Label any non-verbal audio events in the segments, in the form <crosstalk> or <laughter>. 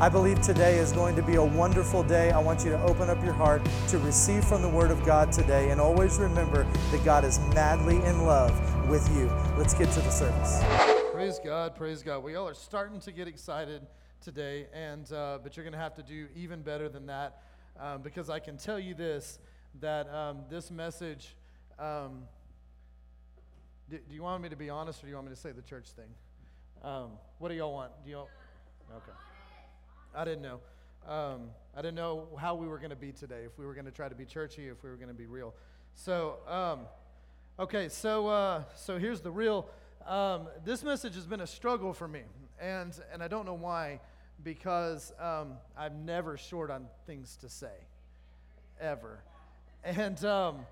I believe today is going to be a wonderful day. I want you to open up your heart to receive from the Word of God today, and always remember that God is madly in love with you. Let's get to the service. Praise God, praise God. We all are starting to get excited today, and uh, but you're going to have to do even better than that um, because I can tell you this that um, this message. Um, do, do, you want me to be honest, or do you want me to say the church thing? Um, what do y'all want? Do y'all? Okay. I didn't know. Um, I didn't know how we were going to be today. If we were going to try to be churchy, if we were going to be real. So. Um, Okay, so uh, so here's the real. Um, this message has been a struggle for me, and and I don't know why, because um, I'm never short on things to say, ever, and um,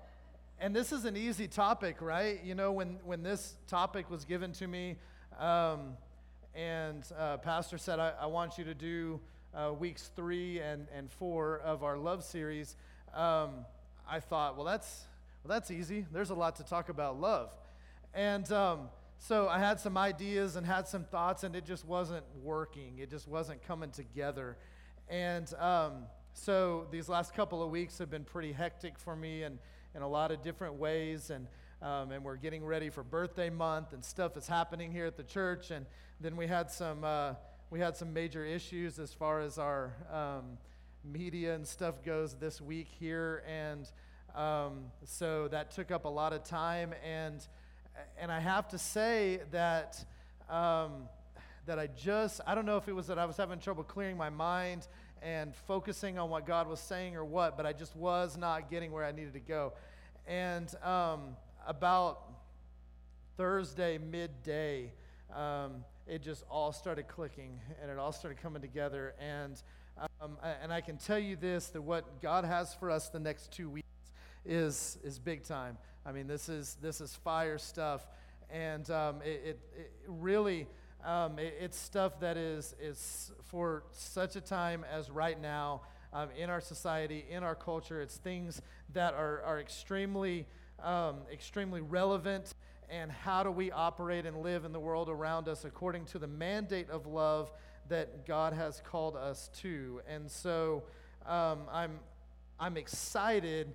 and this is an easy topic, right? You know, when when this topic was given to me, um, and uh, Pastor said, I, I, want you to do uh, weeks three and and four of our love series. Um, I thought, well, that's well, that's easy. There's a lot to talk about love. And um, so I had some ideas and had some thoughts, and it just wasn't working. It just wasn't coming together. And um, so these last couple of weeks have been pretty hectic for me and in a lot of different ways. And, um, and we're getting ready for birthday month, and stuff is happening here at the church. And then we had some, uh, we had some major issues as far as our um, media and stuff goes this week here. And um, so that took up a lot of time, and and I have to say that um, that I just I don't know if it was that I was having trouble clearing my mind and focusing on what God was saying or what, but I just was not getting where I needed to go. And um, about Thursday midday, um, it just all started clicking and it all started coming together. And um, and I can tell you this: that what God has for us the next two weeks is is big time. I mean, this is this is fire stuff, and um, it, it, it, really um, it, it's stuff that is is for such a time as right now um, in our society, in our culture. It's things that are are extremely um, extremely relevant. And how do we operate and live in the world around us according to the mandate of love that God has called us to? And so um, I'm I'm excited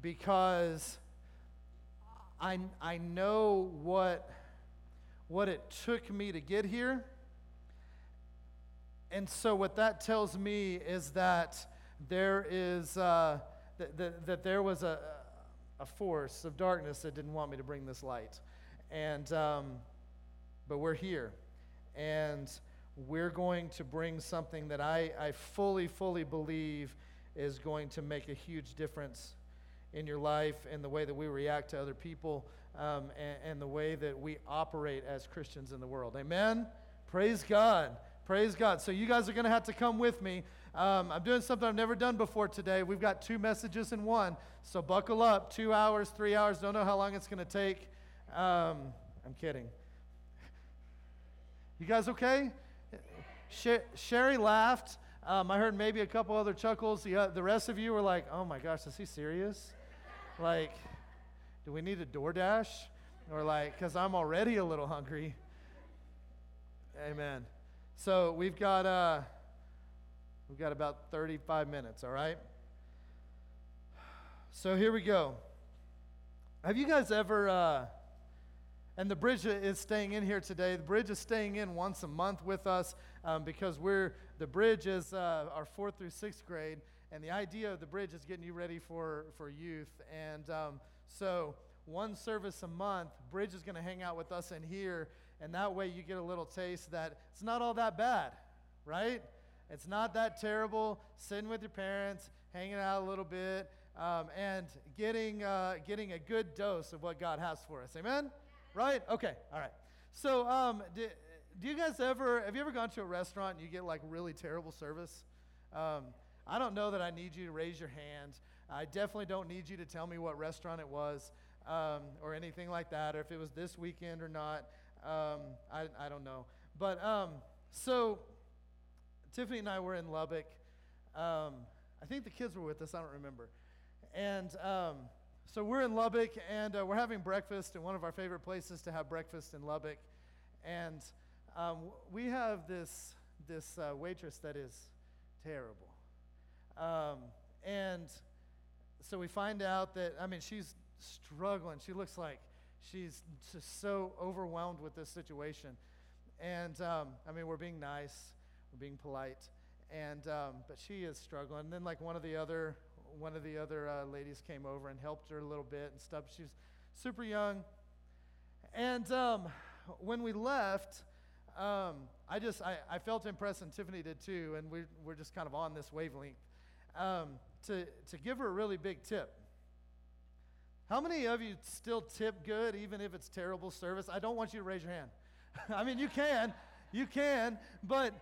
because I, I know what, what it took me to get here. And so, what that tells me is that there is, uh, that, that, that, there was a, a force of darkness that didn't want me to bring this light. And, um, but we're here. And we're going to bring something that I, I fully, fully believe is going to make a huge difference in your life and the way that we react to other people um, and, and the way that we operate as Christians in the world. Amen? Praise God. Praise God. So, you guys are going to have to come with me. Um, I'm doing something I've never done before today. We've got two messages in one. So, buckle up. Two hours, three hours. Don't know how long it's going to take. Um, I'm kidding. You guys okay? Sherry laughed. Um, I heard maybe a couple other chuckles. The, uh, the rest of you were like, oh my gosh, is he serious? Like, do we need a DoorDash? Or like, because I'm already a little hungry. Amen. So we've got uh, we've got about 35 minutes. All right. So here we go. Have you guys ever? Uh, and the bridge is staying in here today. The bridge is staying in once a month with us um, because we're the bridge is uh, our fourth through sixth grade, and the idea of the bridge is getting you ready for, for youth. And um, so, one service a month, Bridge is going to hang out with us in here, and that way you get a little taste that it's not all that bad. right? It's not that terrible sitting with your parents, hanging out a little bit, um, and getting, uh, getting a good dose of what God has for us. Amen? Right? Okay, all right. So, um, do, do you guys ever, have you ever gone to a restaurant and you get like really terrible service? Um, I don't know that I need you to raise your hand. I definitely don't need you to tell me what restaurant it was um, or anything like that, or if it was this weekend or not. Um, I, I don't know. But um, so Tiffany and I were in Lubbock. Um, I think the kids were with us, I don't remember. And um, so we're in Lubbock and uh, we're having breakfast in one of our favorite places to have breakfast in Lubbock. And um, we have this, this uh, waitress that is terrible. Um, and so we find out that, I mean, she's struggling. She looks like she's just so overwhelmed with this situation. And um, I mean, we're being nice, we're being polite, and um, but she is struggling. And then like one of the other one of the other uh, ladies came over and helped her a little bit and stuff. She's super young. And um, when we left, um, I just I, I, felt impressed, and Tiffany did too. And we, we're just kind of on this wavelength um, to to give her a really big tip. How many of you still tip good, even if it's terrible service? I don't want you to raise your hand. <laughs> I mean, you can, you can, but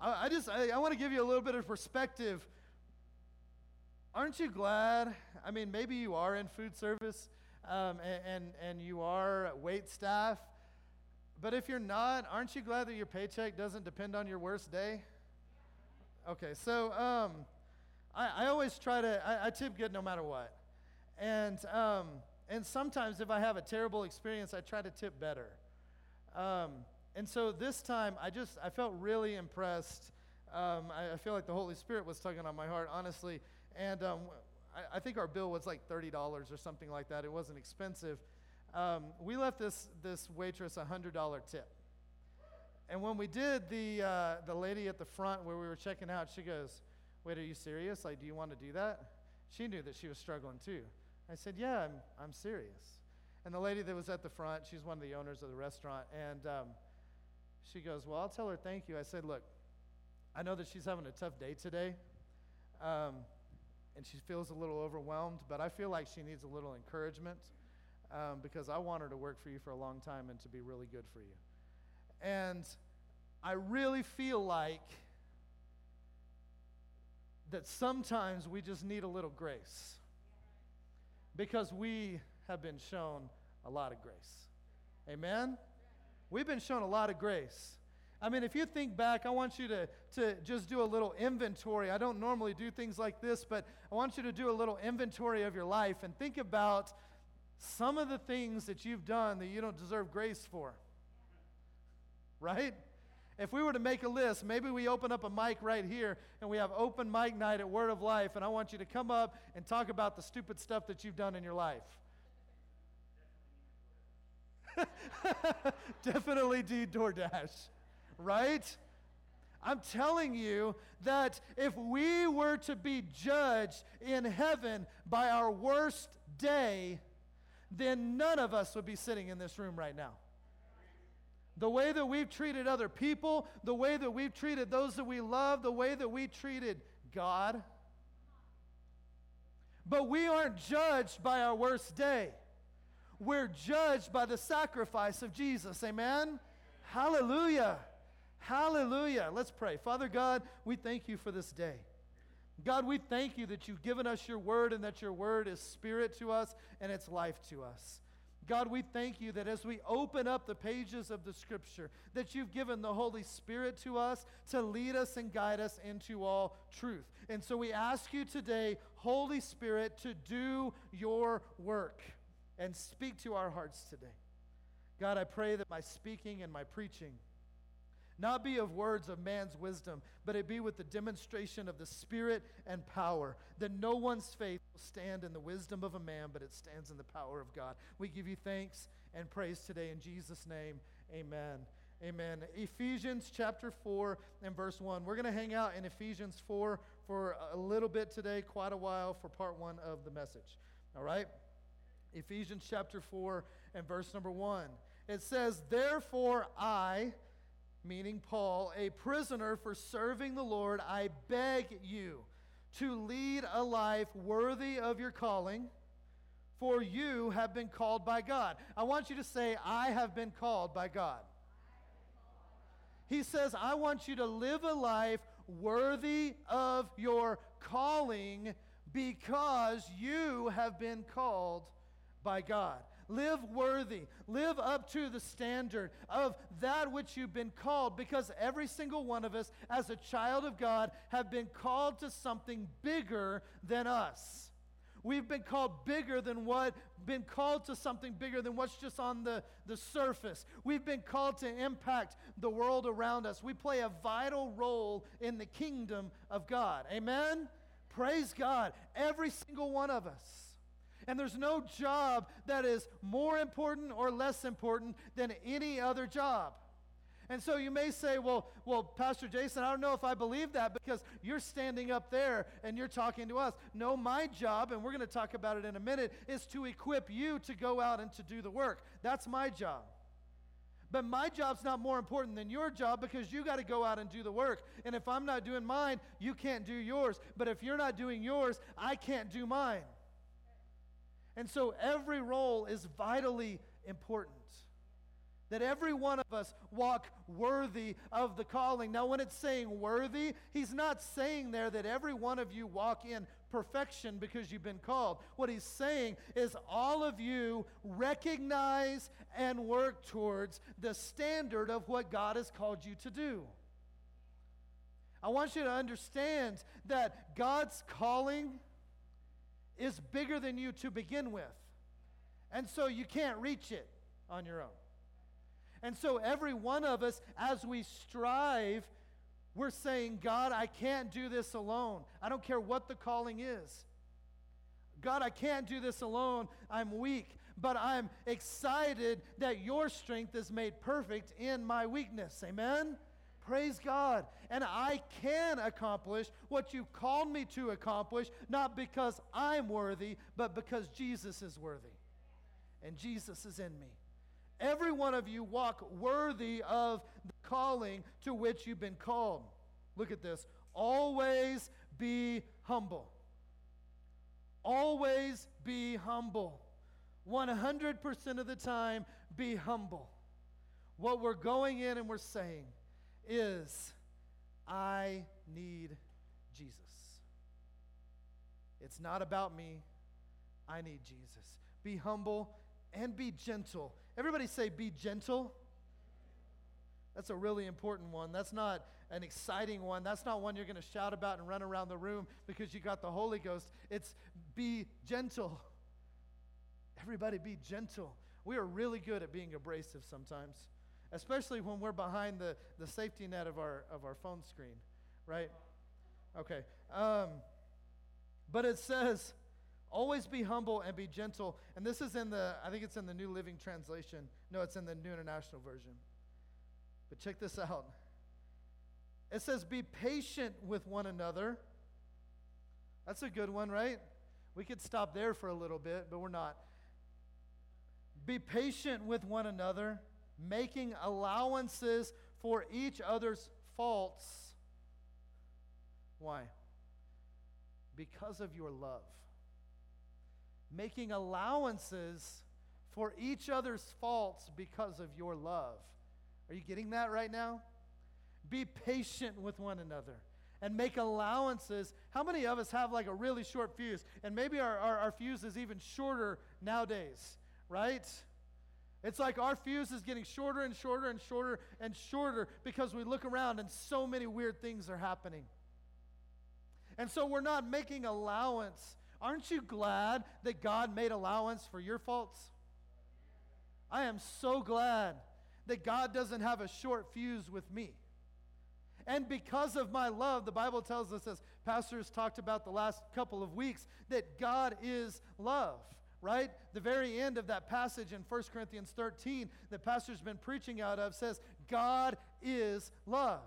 I, I just I, I want to give you a little bit of perspective. Aren't you glad? I mean, maybe you are in food service um, and, and, and you are wait staff, but if you're not, aren't you glad that your paycheck doesn't depend on your worst day? Okay, so um, I, I always try to, I, I, tip good no matter what. And, um, and sometimes if I have a terrible experience, I try to tip better. Um, and so this time, I just, I felt really impressed. Um, I, I, feel like the Holy Spirit was tugging on my heart, honestly. And um, I, I, think our bill was like $30 or something like that. It wasn't expensive. Um, we left this, this waitress a $100 tip. And when we did, the, uh, the lady at the front where we were checking out, she goes, Wait, are you serious? Like, do you want to do that? She knew that she was struggling too. I said, Yeah, I'm, I'm serious. And the lady that was at the front, she's one of the owners of the restaurant, and um, she goes, Well, I'll tell her thank you. I said, Look, I know that she's having a tough day today, um, and she feels a little overwhelmed, but I feel like she needs a little encouragement um, because I want her to work for you for a long time and to be really good for you. And I really feel like that sometimes we just need a little grace because we have been shown a lot of grace. Amen? We've been shown a lot of grace. I mean, if you think back, I want you to, to just do a little inventory. I don't normally do things like this, but I want you to do a little inventory of your life and think about some of the things that you've done that you don't deserve grace for. Right? If we were to make a list, maybe we open up a mic right here and we have open mic night at Word of Life, and I want you to come up and talk about the stupid stuff that you've done in your life. <laughs> Definitely do DoorDash, right? I'm telling you that if we were to be judged in heaven by our worst day, then none of us would be sitting in this room right now the way that we've treated other people, the way that we've treated those that we love, the way that we treated God. But we aren't judged by our worst day. We're judged by the sacrifice of Jesus. Amen? Hallelujah. Hallelujah. Let's pray. Father God, we thank you for this day. God, we thank you that you've given us your word and that your word is spirit to us and it's life to us. God, we thank you that as we open up the pages of the scripture, that you've given the Holy Spirit to us to lead us and guide us into all truth. And so we ask you today, Holy Spirit, to do your work and speak to our hearts today. God, I pray that my speaking and my preaching not be of words of man's wisdom, but it be with the demonstration of the Spirit and power, that no one's faith will stand in the wisdom of a man, but it stands in the power of God. We give you thanks and praise today in Jesus' name. Amen. Amen. Ephesians chapter 4 and verse 1. We're going to hang out in Ephesians 4 for a little bit today, quite a while for part one of the message. All right? Ephesians chapter 4 and verse number 1. It says, Therefore, I, meaning Paul, a prisoner for serving the Lord, I beg you to lead a life worthy of your calling, for you have been called by God. I want you to say, I have been called by God. He says, I want you to live a life worthy of your calling because you have been called by God. Live worthy. Live up to the standard of that which you've been called because every single one of us, as a child of God, have been called to something bigger than us. We've been called bigger than what, been called to something bigger than what's just on the, the surface. We've been called to impact the world around us. We play a vital role in the kingdom of God. Amen? Praise God. Every single one of us. And there's no job that is more important or less important than any other job. And so you may say, well, well, Pastor Jason, I don't know if I believe that because you're standing up there and you're talking to us. No, my job, and we're going to talk about it in a minute, is to equip you to go out and to do the work. That's my job. But my job's not more important than your job because you got to go out and do the work. And if I'm not doing mine, you can't do yours. But if you're not doing yours, I can't do mine. And so every role is vitally important. That every one of us walk worthy of the calling. Now, when it's saying worthy, he's not saying there that every one of you walk in perfection because you've been called. What he's saying is all of you recognize and work towards the standard of what God has called you to do. I want you to understand that God's calling is bigger than you to begin with. And so you can't reach it on your own. And so every one of us, as we strive, we're saying, God, I can't do this alone. I don't care what the calling is. God, I can't do this alone. I'm weak, but I'm excited that your strength is made perfect in my weakness. Amen? Praise God. And I can accomplish what you called me to accomplish, not because I'm worthy, but because Jesus is worthy. And Jesus is in me. Every one of you walk worthy of the calling to which you've been called. Look at this. Always be humble. Always be humble. 100% of the time, be humble. What we're going in and we're saying, is I need Jesus. It's not about me. I need Jesus. Be humble and be gentle. Everybody say, be gentle. That's a really important one. That's not an exciting one. That's not one you're going to shout about and run around the room because you got the Holy Ghost. It's be gentle. Everybody be gentle. We are really good at being abrasive sometimes especially when we're behind the, the safety net of our, of our phone screen, right? Okay. Um, but it says, always be humble and be gentle. And this is in the, I think it's in the New Living Translation. No, it's in the New International Version. But check this out. It says, be patient with one another. That's a good one, right? We could stop there for a little bit, but we're not. Be patient with one another making allowances for each other's faults. Why? Because of your love. Making allowances for each other's faults because of your love. Are you getting that right now? Be patient with one another and make allowances. How many of us have like a really short fuse? And maybe our, our, our fuse is even shorter nowadays, right? It's like our fuse is getting shorter and shorter and shorter and shorter because we look around and so many weird things are happening. And so we're not making allowance. Aren't you glad that God made allowance for your faults? I am so glad that God doesn't have a short fuse with me. And because of my love, the Bible tells us, as pastors talked about the last couple of weeks, that God is love right? The very end of that passage in 1 Corinthians 13 that pastor's been preaching out of says, God is love.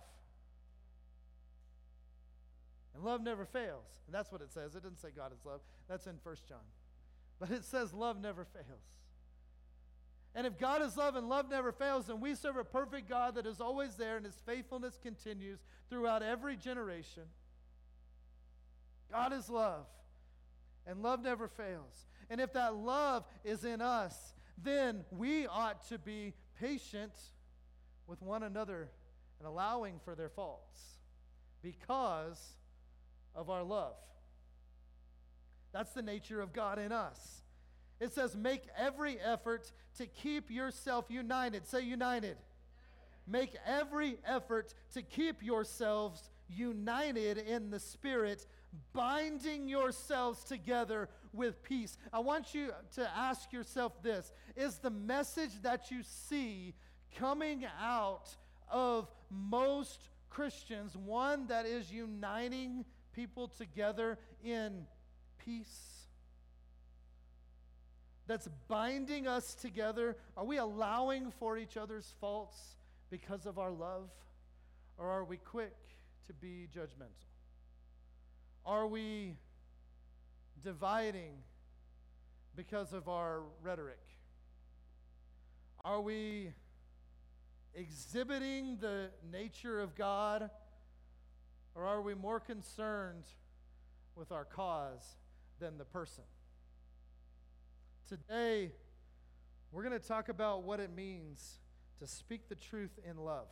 And love never fails. And that's what it says. It doesn't say God is love. That's in 1 John. But it says love never fails. And if God is love and love never fails, then we serve a perfect God that is always there and his faithfulness continues throughout every generation. God is love, and love never fails. And if that love is in us, then we ought to be patient with one another and allowing for their faults because of our love. That's the nature of God in us. It says, make every effort to keep yourself united. Say united. Make every effort to keep yourselves united in the Spirit, binding yourselves together with peace. I want you to ask yourself this Is the message that you see coming out of most Christians one that is uniting people together in peace? that's binding us together? Are we allowing for each other's faults because of our love? Or are we quick to be judgmental? Are we dividing because of our rhetoric? Are we exhibiting the nature of God? Or are we more concerned with our cause than the person? Today, we're going to talk about what it means to speak the truth in love.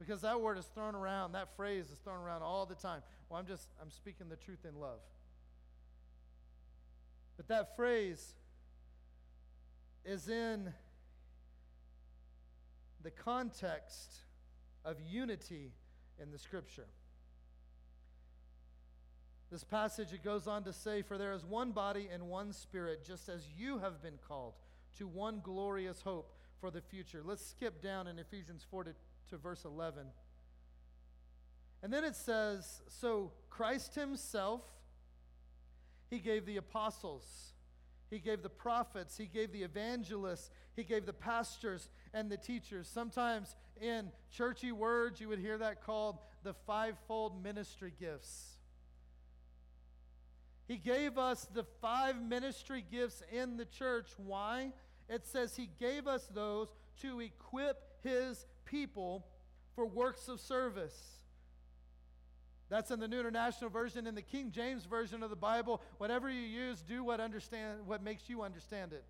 Because that word is thrown around, that phrase is thrown around all the time. Well, I'm just, I'm speaking the truth in love. But that phrase is in the context of unity in the scripture. This passage, it goes on to say, For there is one body and one spirit, just as you have been called to one glorious hope for the future. Let's skip down in Ephesians 4 to, to verse 11. And then it says, So Christ Himself, He gave the apostles, He gave the prophets, He gave the evangelists, He gave the pastors and the teachers. Sometimes in churchy words, you would hear that called the fivefold ministry gifts. He gave us the five ministry gifts in the church. Why? It says He gave us those to equip His people for works of service. That's in the New International Version. In the King James Version of the Bible, whatever you use, do what understand what makes you understand it.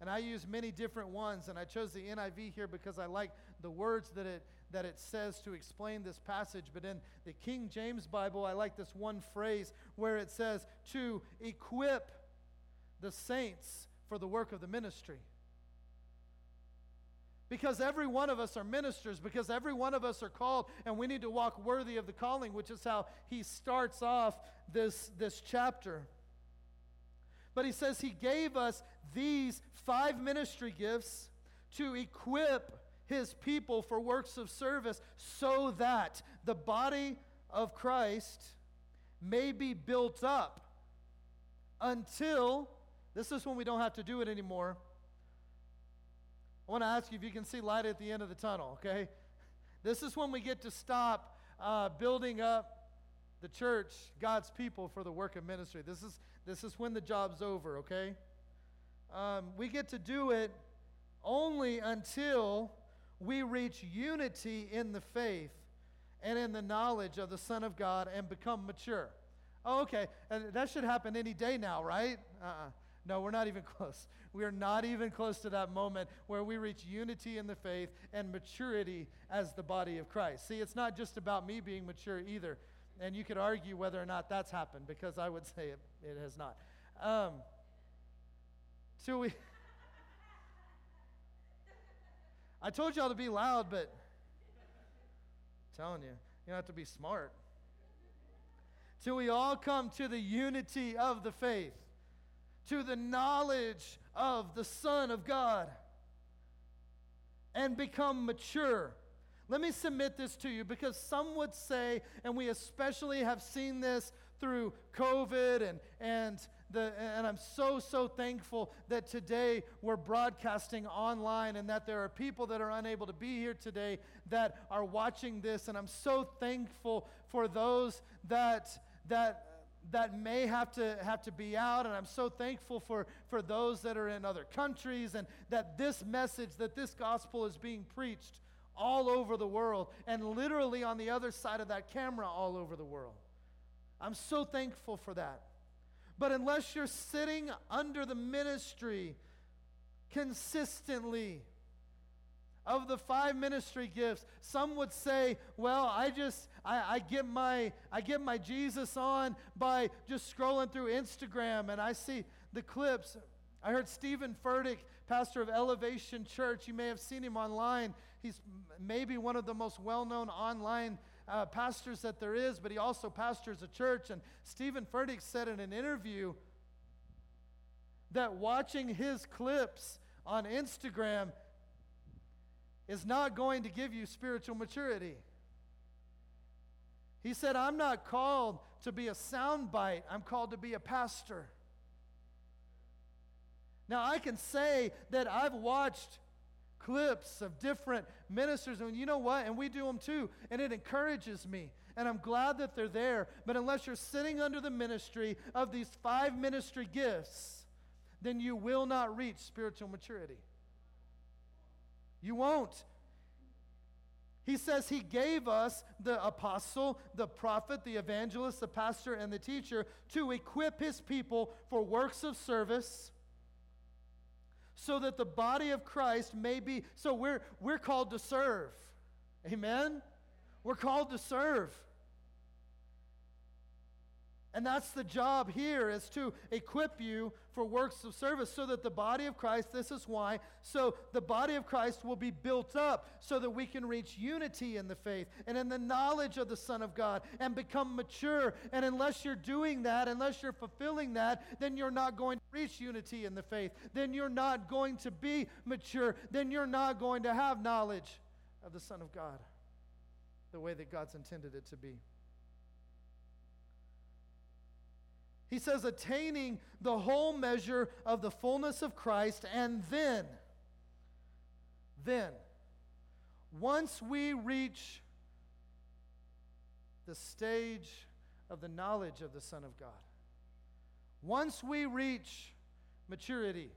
And I use many different ones, and I chose the NIV here because I like the words that it, that it says to explain this passage. But in the King James Bible, I like this one phrase where it says, to equip the saints for the work of the ministry. Because every one of us are ministers, because every one of us are called, and we need to walk worthy of the calling, which is how he starts off this, this chapter. But he says he gave us these five ministry gifts to equip his people for works of service so that the body of Christ may be built up until this is when we don't have to do it anymore. I want to ask you if you can see light at the end of the tunnel, okay? This is when we get to stop uh, building up the church, God's people, for the work of ministry. This is, this is when the job's over, okay? Um, we get to do it only until we reach unity in the faith and in the knowledge of the Son of God and become mature. Oh, okay. And that should happen any day now, right? Uh-uh. No, we're not even <laughs> close. We are not even close to that moment where we reach unity in the faith and maturity as the body of Christ. See, it's not just about me being mature either. And you could argue whether or not that's happened because I would <laughs> say it, it has not. Um, we. <laughs> I told y'all to be loud, but I'm telling you, you don't have to be smart. Till we all come to the unity of the faith, to the knowledge of the Son of God, and become mature let me submit this to you because some would say, and we especially have seen this through COVID, and, and, the, and I'm so, so thankful that today we're broadcasting online and that there are people that are unable to be here today that are watching this. And I'm so thankful for those that, that that may have to have to be out and i'm so thankful for for those that are in other countries and that this message that this gospel is being preached all over the world and literally on the other side of that camera all over the world. I'm so thankful for that. But unless you're sitting under the ministry consistently of the five ministry gifts some would say well i just I, I, get my i get my jesus on by just scrolling through instagram and i see the clips. I heard Steven Furtick pastor of elevation church you may have seen him online. He's maybe one of the most well-known online uh, pastors that there is but he also pastors a church. And Steven Furtick said in an interview that watching his clips on instagram is not going to give you spiritual maturity. He said, I'm not called to be a soundbite, I'm called to be a pastor. Now, I can say that I've watched clips of different ministers, and you know what? And we do them too, and it encourages me. And I'm glad that they're there. But unless you're sitting under the ministry of these five ministry gifts, then you will not reach spiritual maturity. You won't. He says he gave us the apostle, the prophet, the evangelist, the pastor, and the teacher to equip his people for works of service so that the body of Christ may be. So we're, we're called to serve. Amen? We're called to serve. And that's the job here is to equip you for works of service so that the body of Christ, this is why, so the body of Christ will be built up so that we can reach unity in the faith and in the knowledge of the Son of God and become mature. And unless you're doing that, unless you're fulfilling that, then you're not going to reach unity in the faith. Then you're not going to be mature. Then you're not going to have knowledge of the Son of God the way that God's intended it to be. He says, attaining the whole measure of the fullness of Christ, and then, then, once we reach the stage of the knowledge of the Son of God, once we reach maturity,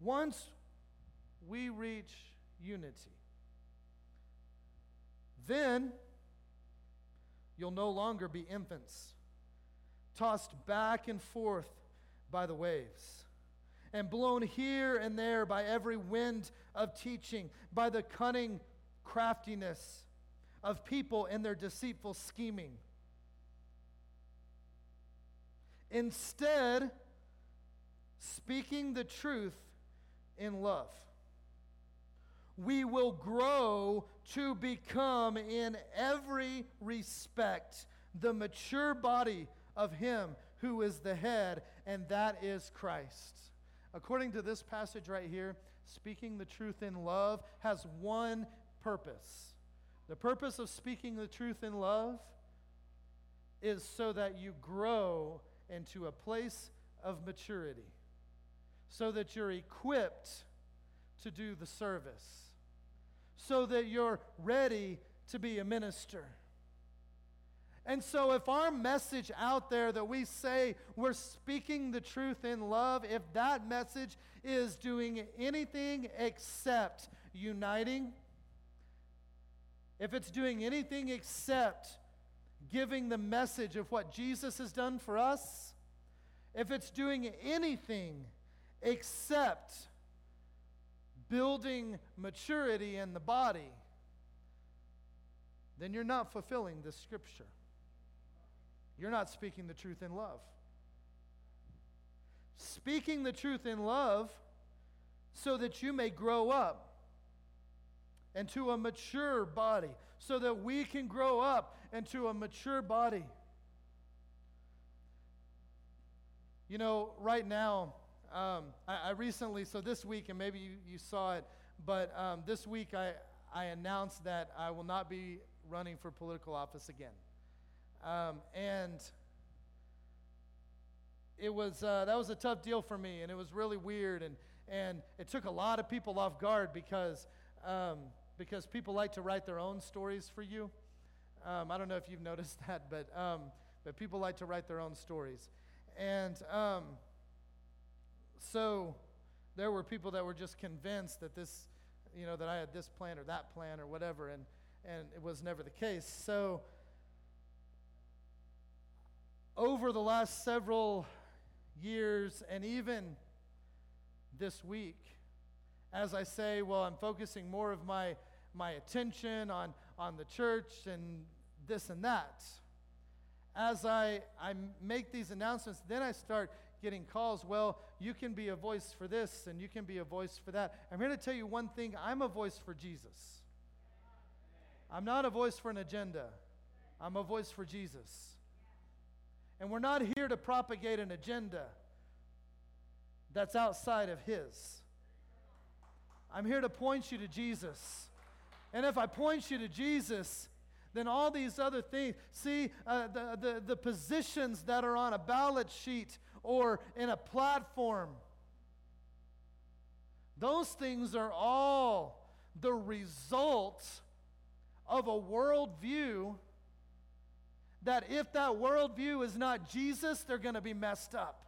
once we reach unity, then you'll no longer be infants tossed back and forth by the waves, and blown here and there by every wind of teaching, by the cunning craftiness of people and their deceitful scheming. Instead, speaking the truth in love, we will grow to become, in every respect, the mature body of him who is the head, and that is Christ. According to this passage right here, speaking the truth in love has one purpose. The purpose of speaking the truth in love is so that you grow into a place of maturity, so that you're equipped to do the service, so that you're ready to be a minister and so, if our message out there that we say we're speaking the truth in love, if that message is doing anything except uniting, if it's doing anything except giving the message of what Jesus has done for us, if it's doing anything except building maturity in the body, then you're not fulfilling this scripture. You're not speaking the truth in love. Speaking the truth in love so that you may grow up into a mature body, so that we can grow up into a mature body. You know, right now, um, I, I, recently, so this week, and maybe you, you saw it, but um, this week I, I announced that I will not be running for political office again. Um, and it was, uh, that was a tough deal for me, and it was really weird. And, and it took a lot of people off guard because, um, because people like to write their own stories for you. Um, I don't know if you've <laughs> noticed that, but um, but people like to write their own stories. And um, so there were people that were just convinced that this, you know, that I had this plan or that plan or whatever, and, and it was never the case. So over the last several years and even this week, as I say, well, I'm focusing more of my, my attention on, on the church and this and that. As I, I make these announcements, then I start getting calls. Well, you can be a voice for this and you can be a voice for that. I'm here to tell you one thing I'm a voice for Jesus. I'm not a voice for an agenda, I'm a voice for Jesus. And we're not here to propagate an agenda that's outside of His. I'm here to point you to Jesus. And if I point you to Jesus, then all these other things, see, uh, the, the, the positions that are on a ballot sheet or in a platform, those things are all the result of a worldview that if that worldview is not Jesus, they're going to be messed up.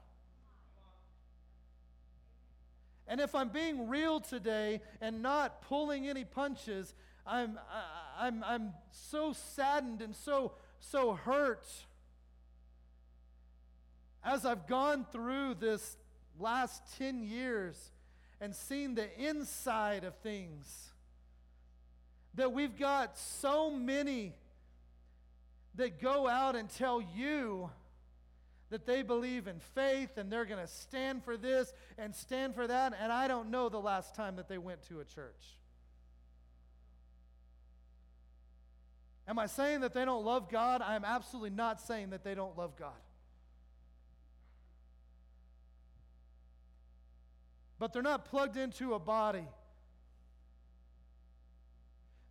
And if I'm being real today and not pulling any punches, I'm, I'm, I'm so saddened and so, so hurt as I've gone through this last 10 years and seen the inside of things. That we've got so many that go out and tell you that they believe in faith and they're going to stand for this and stand for that. And I don't know the last time that they went to a church. Am I saying that they don't love God? I am absolutely not saying that they don't love God. But they're not plugged into a body.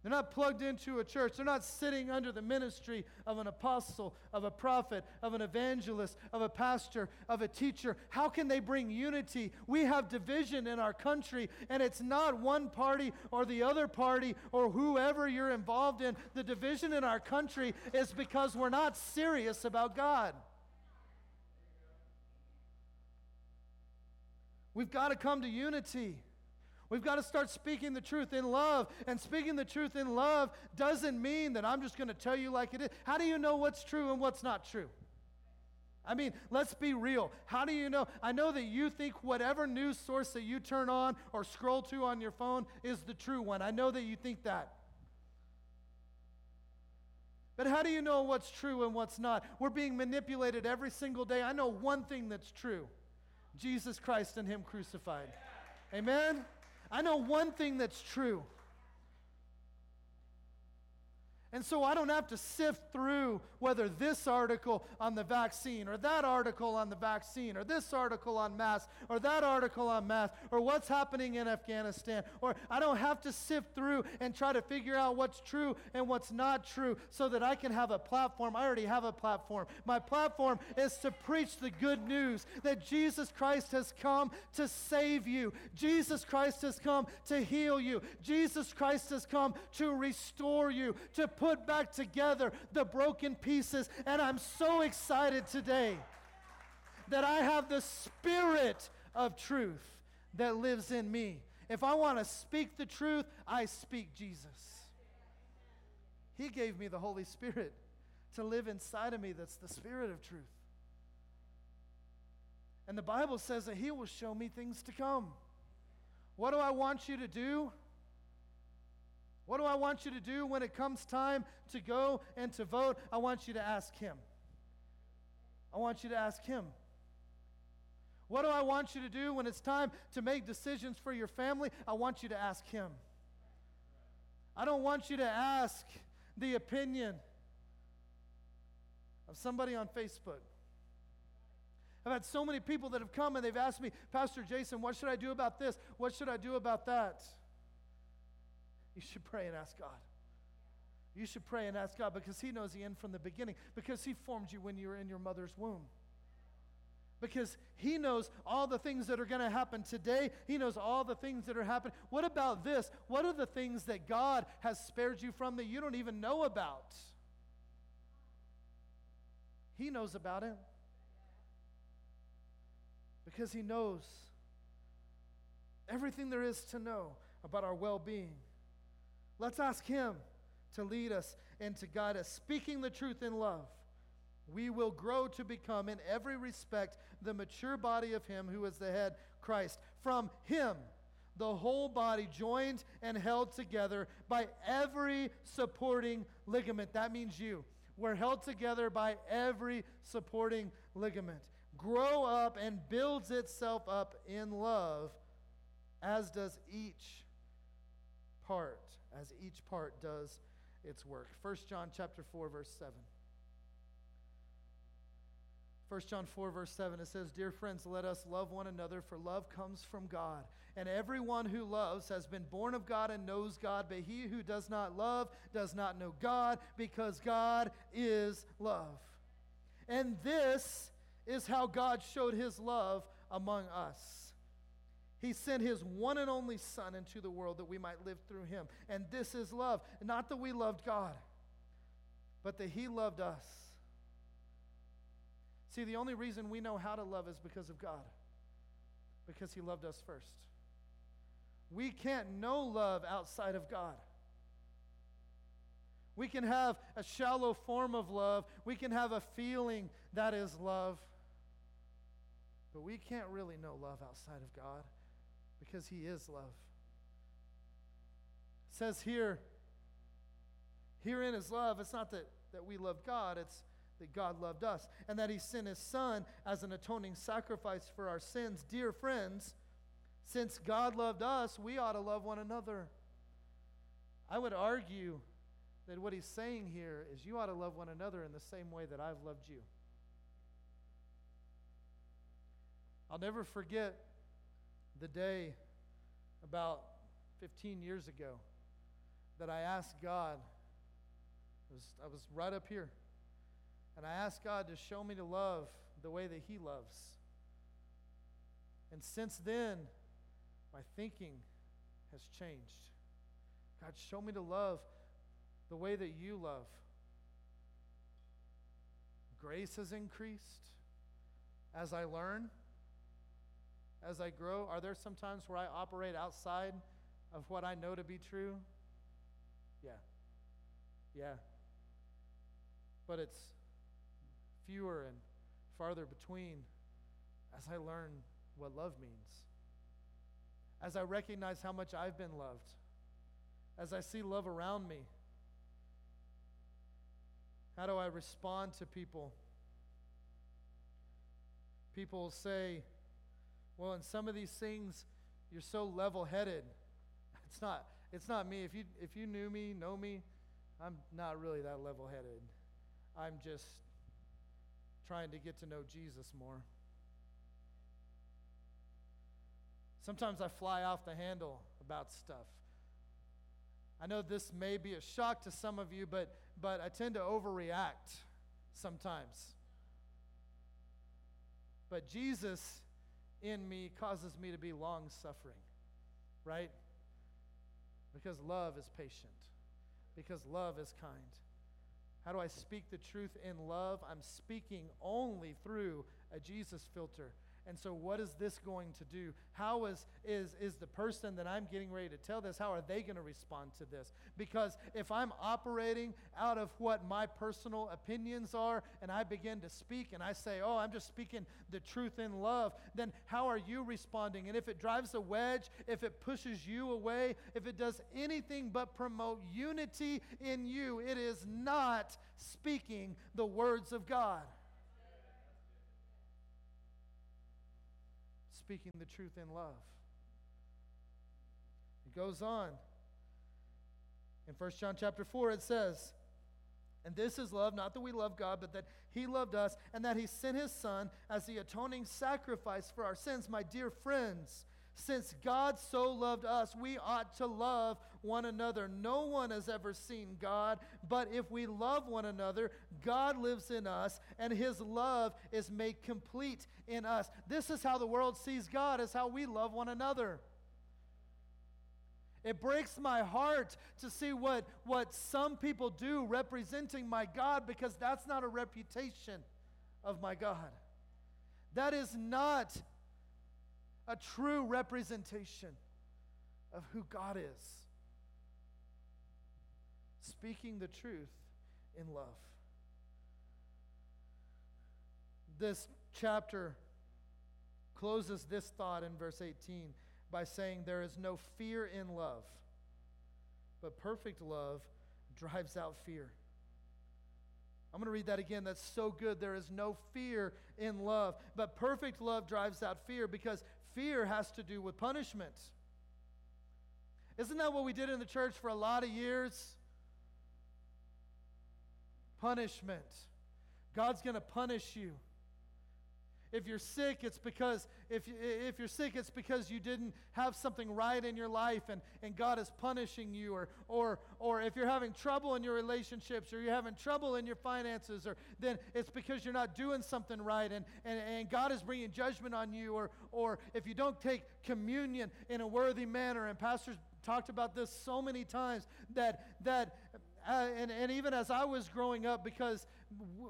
They're not plugged into a church. They're not sitting under the ministry of an apostle, of a prophet, of an evangelist, of a pastor, of a teacher. How can they bring unity? We have division in our country, and it's not one party or the other party or whoever you're involved in. The division in our country is because we're not serious about God. We've got to come to unity. We've got to start speaking the truth in love. And speaking the truth in love doesn't mean that I'm just going to tell you like it is. How do you know what's true and what's not true? I mean, let's be real. How do you know? I know that you think whatever news source that you turn on or scroll to on your phone is the true one. I know that you think that. But how do you know what's true and what's not? We're being manipulated every single day. I know one thing that's true Jesus Christ and Him crucified. Amen? I know one thing that's true. And so I don't have to sift through whether this article on the vaccine or that article on the vaccine or this article on mass or that article on mass or what's happening in Afghanistan. Or I don't have to sift through and try to figure out what's true and what's not true so that I can have a platform. I already have a platform. My platform is to preach the good news that Jesus Christ has come to save you, Jesus Christ has come to heal you, Jesus Christ has come to restore you, to put back together the broken pieces. And I'm so excited today that I have the spirit of truth that lives in me. If I want to speak the truth, I speak Jesus. He gave me the Holy Spirit to live inside of me that's the spirit of truth. And the Bible says that He will show me things to come. What do I want you to do? What do I want you to do when it comes time to go and to vote? I want you to ask Him. I want you to ask Him. What do I want you to do when it's time to make decisions for your family? I want you to ask Him. I don't want you to ask the opinion of somebody on Facebook. I've had so many people that have come and they've asked me, Pastor Jason, what should I do about this? What should I do about that? You should pray and ask God. You should pray and ask God because He knows the end from the beginning, because He formed you when you were in your mother's womb. Because He knows all the things that are going to happen today. He knows all the things that are happening. What about this? What are the things that God has spared you from that you don't even know about? He knows about it. Because He knows everything there is to know about our well being. Let's ask Him to lead us and to guide us, speaking the truth in love. We will grow to become, in every respect, the mature body of Him who is the head, Christ. From Him, the whole body joined and held together by every supporting ligament. That means you. We're held together by every supporting ligament. Grow up and builds itself up in love, as does each part, as each part does its work. 1 John chapter 4 verse 7. 1 John 4, verse 7, it says, Dear friends, let us love one another, for love comes from God. And everyone who loves has been born of God and knows God, but he who does not love does not know God, because God is love. And this is how God showed his love among us. He sent his one and only Son into the world that we might live through him. And this is love. Not that we loved God, but that he loved us See, the only reason we know how to love is because of God, because He loved us first. We can't know love outside of God. We can have a shallow form of love, we can have a feeling that is love, but we can't really know love outside of God because He is love. It says here, herein is love. It's not that, that we love God, it's that God loved us and that He sent His Son as an atoning sacrifice for our sins. Dear friends, since God loved us, we ought to love one another. I would argue that what He's saying here is you ought to love one another in the same way that I've loved you. I'll never forget the day about 15 years ago that I asked God. Was, I was right up here. And I asked God to show me to love the way that He loves. And since then, my thinking has changed. God, show me to love the way that you love. Grace has increased as I learn, as I grow. Are there some times where I operate outside of what I know to be true? Yeah. Yeah. But it's fewer and farther between as I learn what love means. As I recognize how much I've been loved. As I see love around me. How do I respond to people? People say, well, in some of these things, you're so level headed. <laughs> It's not, it's not me. If you, if you knew me, know me, I'm not really that level headed. I'm just trying to get to know Jesus more. Sometimes I fly off the handle about stuff. I know this may be a shock to some of you, but, but I tend to overreact sometimes. But Jesus in me causes me to be long suffering, right? Because love is patient, because love is kind. How do I speak the truth in love? I'm speaking only through a Jesus filter. And so, what is this going to do? How is, is, is the person that I'm getting ready to tell this, how are they going to respond to this? Because if I'm operating out of what my personal opinions are and I begin to speak and I say, oh, I'm just speaking the truth in love, then how are you responding? And if it drives a wedge, if it pushes you away, if it does anything but promote unity in you, it is not speaking the words of God. Speaking the truth in love. It goes on. In 1 John chapter 4, it says, And this is love, not that we love God, but that He loved us, and that He sent His Son as the atoning sacrifice for our sins. My dear friends, since God so loved us, we ought to love one another. No one has ever seen God, but if we love one another, God lives in us, and his love is made complete in us. This is how the world sees God, is how we love one another. It breaks my heart to see what, what some people do representing my God because that's not a reputation of my God. That is not a true representation of who God is. Speaking the truth in love. This chapter closes this thought in verse 18 by saying, There is no fear in love, but perfect love drives out fear. I'm going to read that again. That's so good. There is no fear in love, but perfect love drives out fear because fear has to do with punishment. Isn't that what we did in the church for a lot of years? Punishment. God's going to punish you. If you're sick, it's because if, you, if you're sick, it's because you didn't have something right in your life and, and God is punishing you. Or, or, or if you're having trouble in your relationships or you're having trouble in your finances, or then it's because you're not doing something right and, and, and God is bringing judgment on you. Or, or if you don't take communion in a worthy manner, and pastors talked about this so many times that, that uh, and, and even as I was growing up, because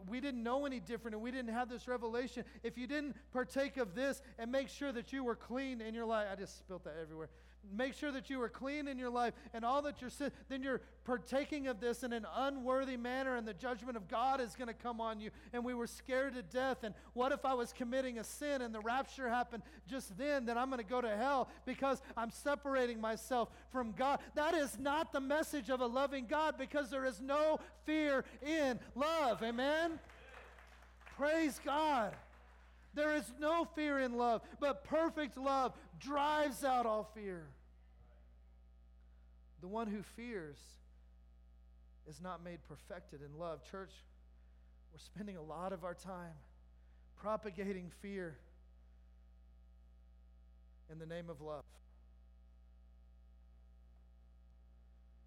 we didn't know any different and we didn't have this revelation, if you didn't partake of this and make sure that you were clean in your life, I just spilt that everywhere. Make sure that you are clean in your life and all that you're sin, then you're partaking of this in an unworthy manner, and the judgment of God is going to come on you. And we were scared to death. And what if I was committing a sin and the rapture happened just then? Then I'm going to go to hell because I'm separating myself from God. That is not the message of a loving God because there is no fear in love. Amen? Praise God. There is no fear in love, but perfect love drives out all fear. The one who fears is not made perfected in love. Church, we're spending a lot of our time propagating fear in the name of love.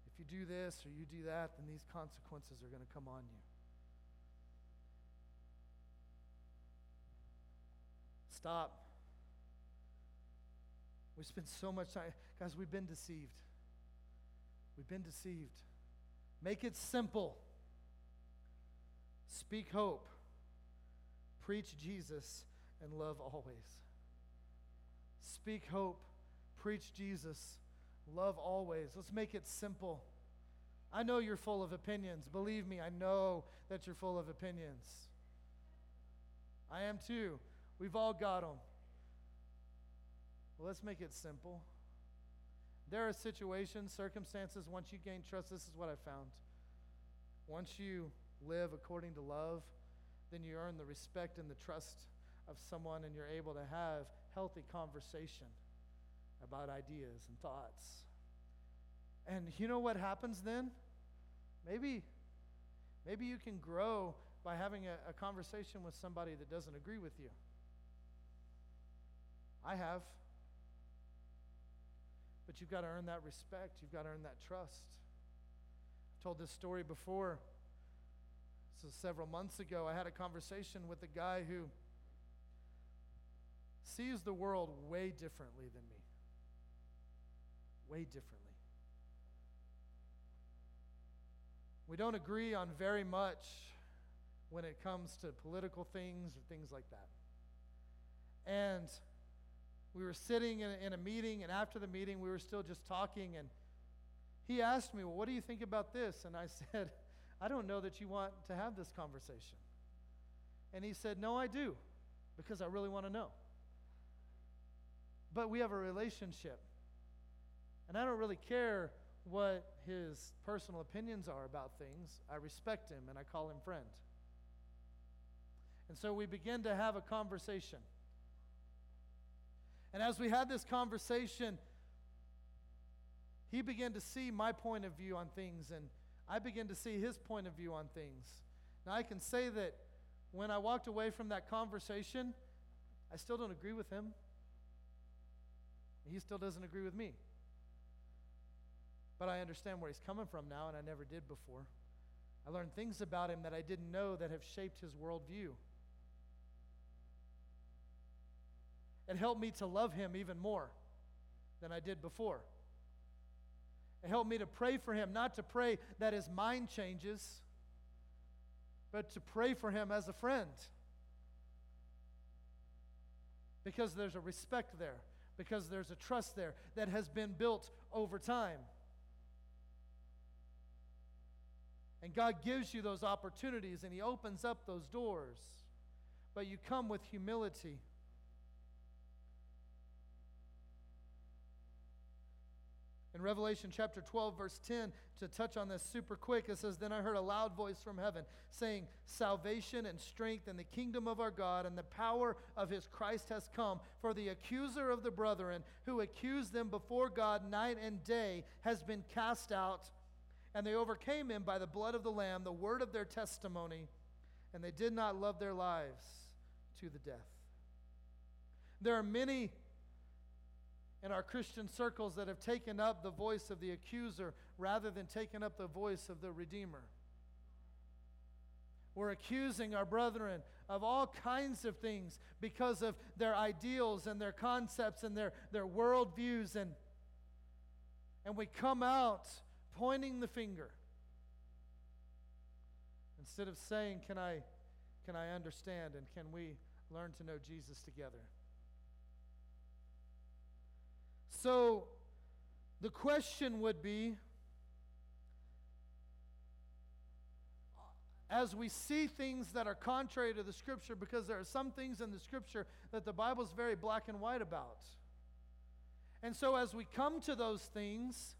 If you do this or you do that, then these consequences are going to come on you. Stop. We spend so much time. Guys, we've been deceived. We've been deceived. Make it simple. Speak hope. Preach Jesus and love always. Speak hope. Preach Jesus. Love always. Let's make it simple. I know you're full of opinions. Believe me, I know that you're full of opinions. I am too. We've all got them. Well, let's make it simple. There are situations, circumstances, once you gain trust, this is what I found. Once you live according to love, then you earn the respect and the trust of someone, and you're able to have healthy conversation about ideas and thoughts. And you know what happens then? Maybe, maybe you can grow by having a, a conversation with somebody that doesn't agree with you. I have. But you've got to earn that respect. You've got to earn that trust. I've told this story before. So, several months ago, I had a conversation with a guy who sees the world way differently than me. Way differently. We don't agree on very much when it comes to political things or things like that. And we were sitting in a, in a meeting, and after the meeting, we were still just talking. And he asked me, Well, what do you think about this? And I <laughs> said, I don't know that you want to have this conversation. And he said, No, I do, because I really want to know. But we have a relationship. And I don't really care what his personal opinions are about things. I respect him and I call him friend. And so we begin to have a conversation. And as we had this conversation, he began to see my point of view on things, and I began to see his point of view on things. Now, I can say that when I walked away from that conversation, I still don't agree with him. He still doesn't agree with me. But I understand where he's coming from now, and I never did before. I learned things about him that I didn't know that have shaped his worldview. It helped me to love him even more than I did before. It helped me to pray for him, not to pray that his mind changes, but to pray for him as a friend. because there's a respect there, because there's a trust there that has been built over time. And God gives you those opportunities and He opens up those doors. But you come with humility. In Revelation chapter 12, verse 10, to touch on this super quick, it says, Then I heard a loud voice from heaven saying, Salvation and strength and the kingdom of our God and the power of his Christ has come. For the accuser of the brethren, who accused them before God night and day, has been cast out. And they overcame him by the blood of the Lamb, the word of their testimony, and they did not love their lives to the death. There are many in our Christian circles that have taken up the voice of the accuser rather than taken up the voice of the Redeemer. We're accusing our brethren of all kinds of things because of their ideals and their concepts and their, their worldviews. And, and we come out pointing the finger instead of saying, Can I, can I understand and can we learn to know Jesus together? So the question would be as we see things that are contrary to the scripture, because there are some things in the scripture that the Bible is very black and white about. And so as we come to those things,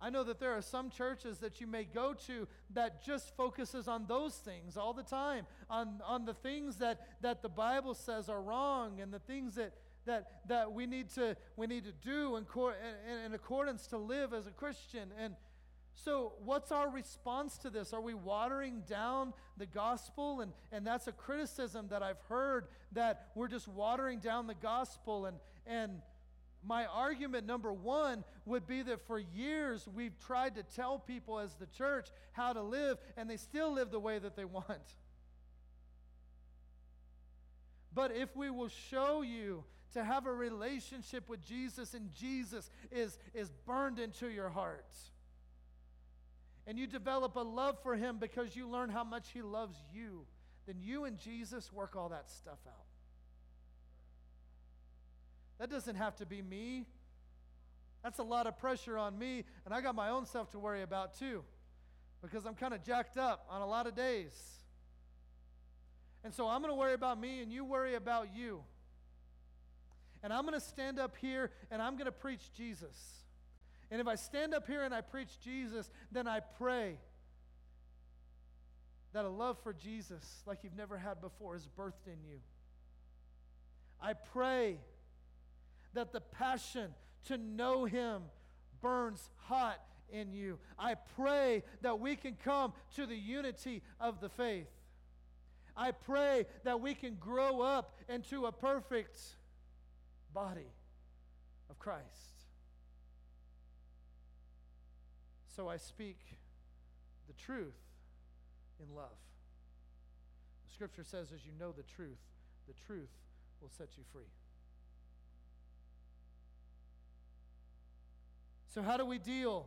I know that there are some churches that you may go to that just focuses on those things all the time, on, on the things that, that the Bible says are wrong and the things that, that, that we, need to, we need to do in, cor- in, in accordance to live as a Christian. And so, what's our response to this? Are we watering down the gospel? And, and that's a criticism that I've heard that we're just watering down the gospel. And, and my argument number one would be that for years we've tried to tell people as the church how to live, and they still live the way that they want. But if we will show you to have a relationship with Jesus and Jesus is, is burned into your heart, and you develop a love for him because you learn how much he loves you, then you and Jesus work all that stuff out. That doesn't have to be me. That's a lot of pressure on me, and I got my own stuff to worry about too because I'm kind of jacked up on a lot of days. And so I'm going to worry about me, and you worry about you. And I'm going to stand up here and I'm going to preach Jesus. And if I stand up here and I preach Jesus, then I pray that a love for Jesus, like you've never had before, is birthed in you. I pray that the passion to know Him burns hot in you. I pray that we can come to the unity of the faith. I pray that we can grow up into a perfect body of Christ. So I speak the truth in love. The scripture says, as you know the truth, the truth will set you free. So, how do we deal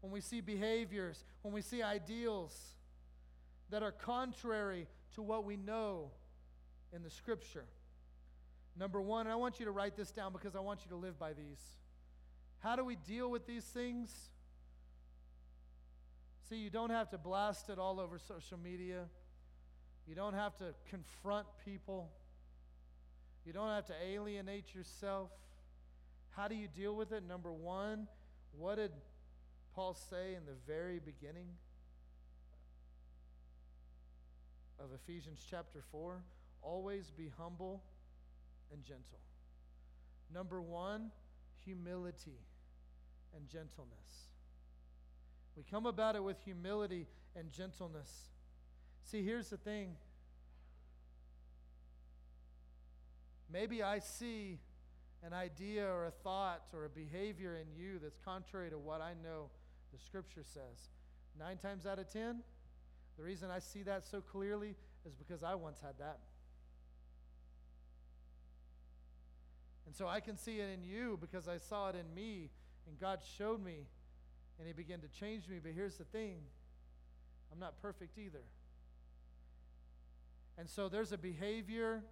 when we see behaviors, when we see ideals that are contrary to what we know in the scripture? Number one, I want you to write this down because I want you to live by these. How do we deal with these things? See, you don't have to blast it all over social media. You don't have to confront people. You don't have to alienate yourself. How do you deal with it? Number one, what did Paul say in the very beginning of Ephesians chapter 4? Always be humble and gentle. Number one, humility and gentleness. We come about it with humility and gentleness. See, here's the thing. Maybe I see an idea or a thought or a behavior in you that's contrary to what I know the scripture says. Nine times out of ten, the reason I see that so clearly is because I once had that. And so I can see it in you because I saw it in me, and God showed me, and He began to change me. But here's the thing I'm not perfect either. And so there's a behavior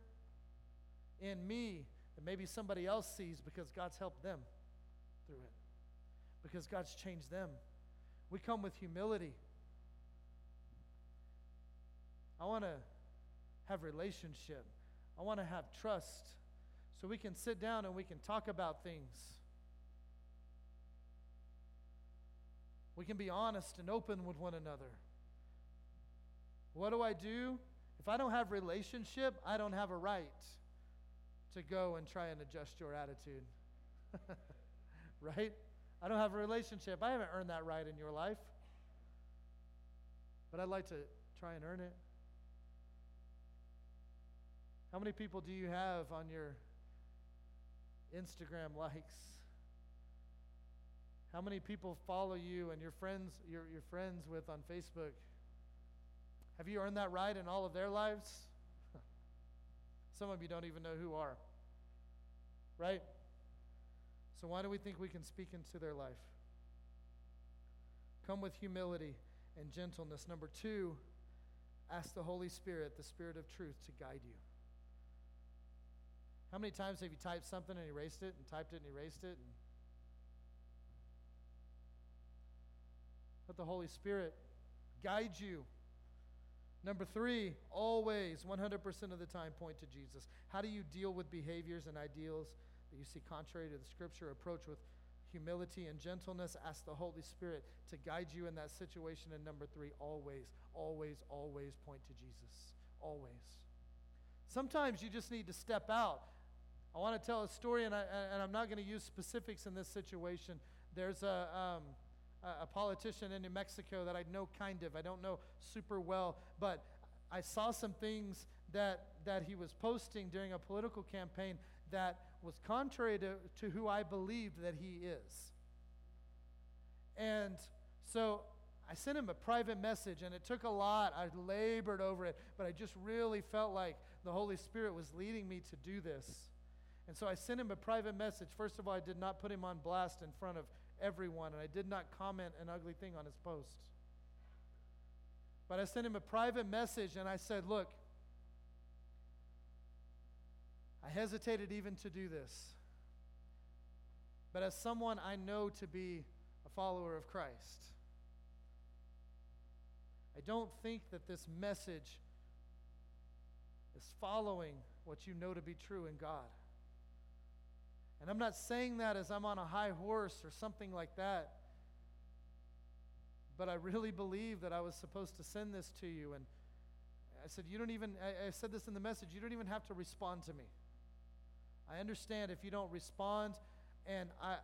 in me that maybe somebody else sees because God's helped them through it, because God's changed them. We come with humility. I want to have relationship. I want to have trust so we can sit down and we can talk about things. We can be honest and open with one another. What do I do? If I don't have relationship, I don't have a right to go and try and adjust your attitude. <laughs> right? I don't have a relationship. I haven't earned that right in your life. But I'd like to try and earn it. How many people do you have on your Instagram likes? How many people follow you and your friends you're, you're friends with on Facebook? Have you earned that right in all of their lives? <laughs> Some of you don't even know who are. Right? So why do we think we can speak into their life? Come with humility and gentleness. Number two, ask the Holy Spirit, the Spirit of truth, to guide you. How many times have you typed something and erased it and typed it and erased it? And let the Holy Spirit guide you. Number three, always, 100% of the time, point to Jesus. How do you deal with behaviors and ideals that you see contrary to the scripture? Approach with humility and gentleness. Ask the Holy Spirit to guide you in that situation. And number three, always, always, always point to Jesus. Always. Sometimes you just need to step out. I want to tell a story, and, I, and I'm not going to use specifics in this situation. There's a. Um, a politician in New Mexico that I know kind of. I don't know super well, but I saw some things that, that he was posting during a political campaign that was contrary to, to who I believed that he is. And so I sent him a private message, and it took a lot. I labored over it, but I just really felt like the Holy Spirit was leading me to do this. And so I sent him a private message. First of all, I did not put him on blast in front of everyone, and I did not comment an ugly thing on his post. But I sent him a private message and I said, Look, I hesitated even to do this. But as someone I know to be a follower of Christ, I don't think that this message is following what you know to be true in God. And I'm not saying that as I'm on a high horse or something like that. But I really believe that I was supposed to send this to you. And I said, You don't even, I, I said this in the message, you don't even have to respond to me. I understand if you don't respond, and I,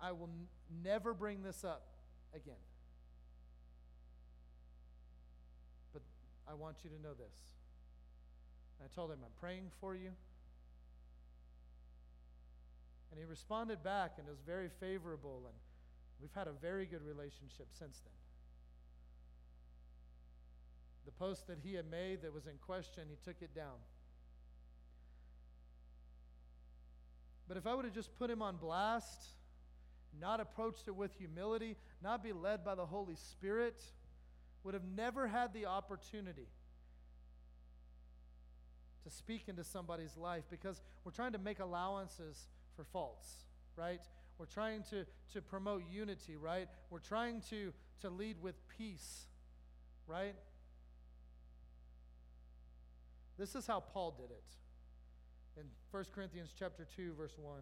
I will n- never bring this up again. But I want you to know this. And I told him, I'm praying for you. And he responded back and was very favorable, and we've had a very good relationship since then. The post that he had made that was in question, he took it down. But if I would have just put him on blast, not approached it with humility, not be led by the Holy Spirit, would have never had the opportunity to speak into somebody's life because we're trying to make allowances for faults, right? We're trying to, to promote unity, right? We're trying to, to lead with peace, right? This is how Paul did it. In 1 Corinthians chapter 2 verse 1,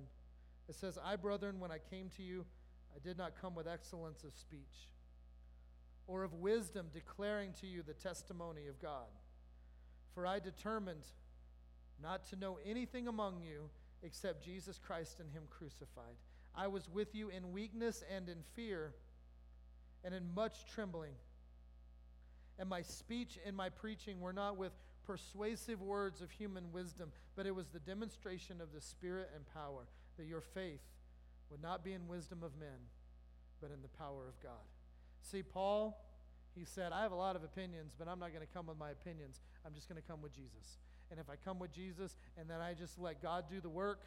it says, "I brethren when I came to you, I did not come with excellence of speech or of wisdom declaring to you the testimony of God. For I determined not to know anything among you except Jesus Christ and Him crucified. I was with you in weakness and in fear and in much trembling. And my speech and my preaching were not with persuasive words of human wisdom, but it was the demonstration of the Spirit and power, that your faith would not be in wisdom of men, but in the power of God. See, Paul, he said, I have a lot of opinions, but I'm not going to come with my opinions. I'm just going to come with Jesus. And if I come with Jesus and then I just let God do the work,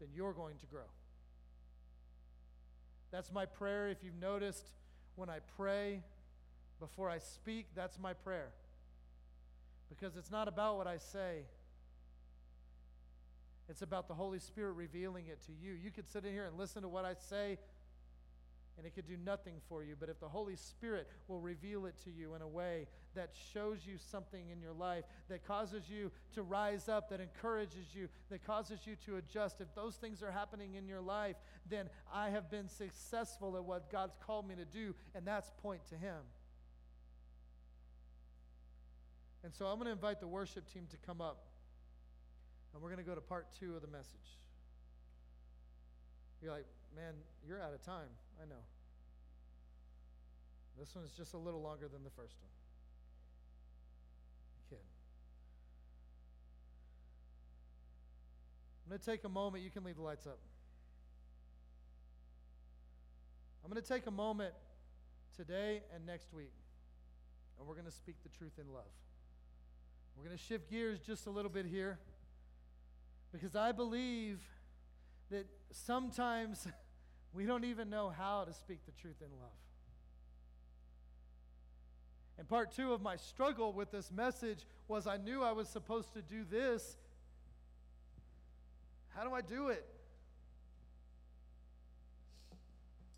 then you're going to grow. That's my prayer. If you've noticed, when I pray, before I speak, that's my prayer. Because it's not about what I say, It's about the Holy Spirit revealing it to you. You could sit in here and listen to what I say, and it could do nothing for you. But if the Holy Spirit will reveal it to you in a way that shows you something in your life, that causes you to rise up, that encourages you, that causes you to adjust, if those things are happening in your life, then I have been successful at what God's called me to do, and that's point to Him. And so I'm going to invite the worship team to come up, and we're going to go to part two of the message. You're like, man, you're out of time. I know. This one is just a little longer than the first one. Kid. I'm going to take a moment. You can leave the lights up. I'm going to take a moment today and next week, and we're going to speak the truth in love. We're going to shift gears just a little bit here because I believe that sometimes <laughs> we don't even know how to speak the truth in love. And part two of my struggle with this message was I knew I was supposed to do this. How do I do it?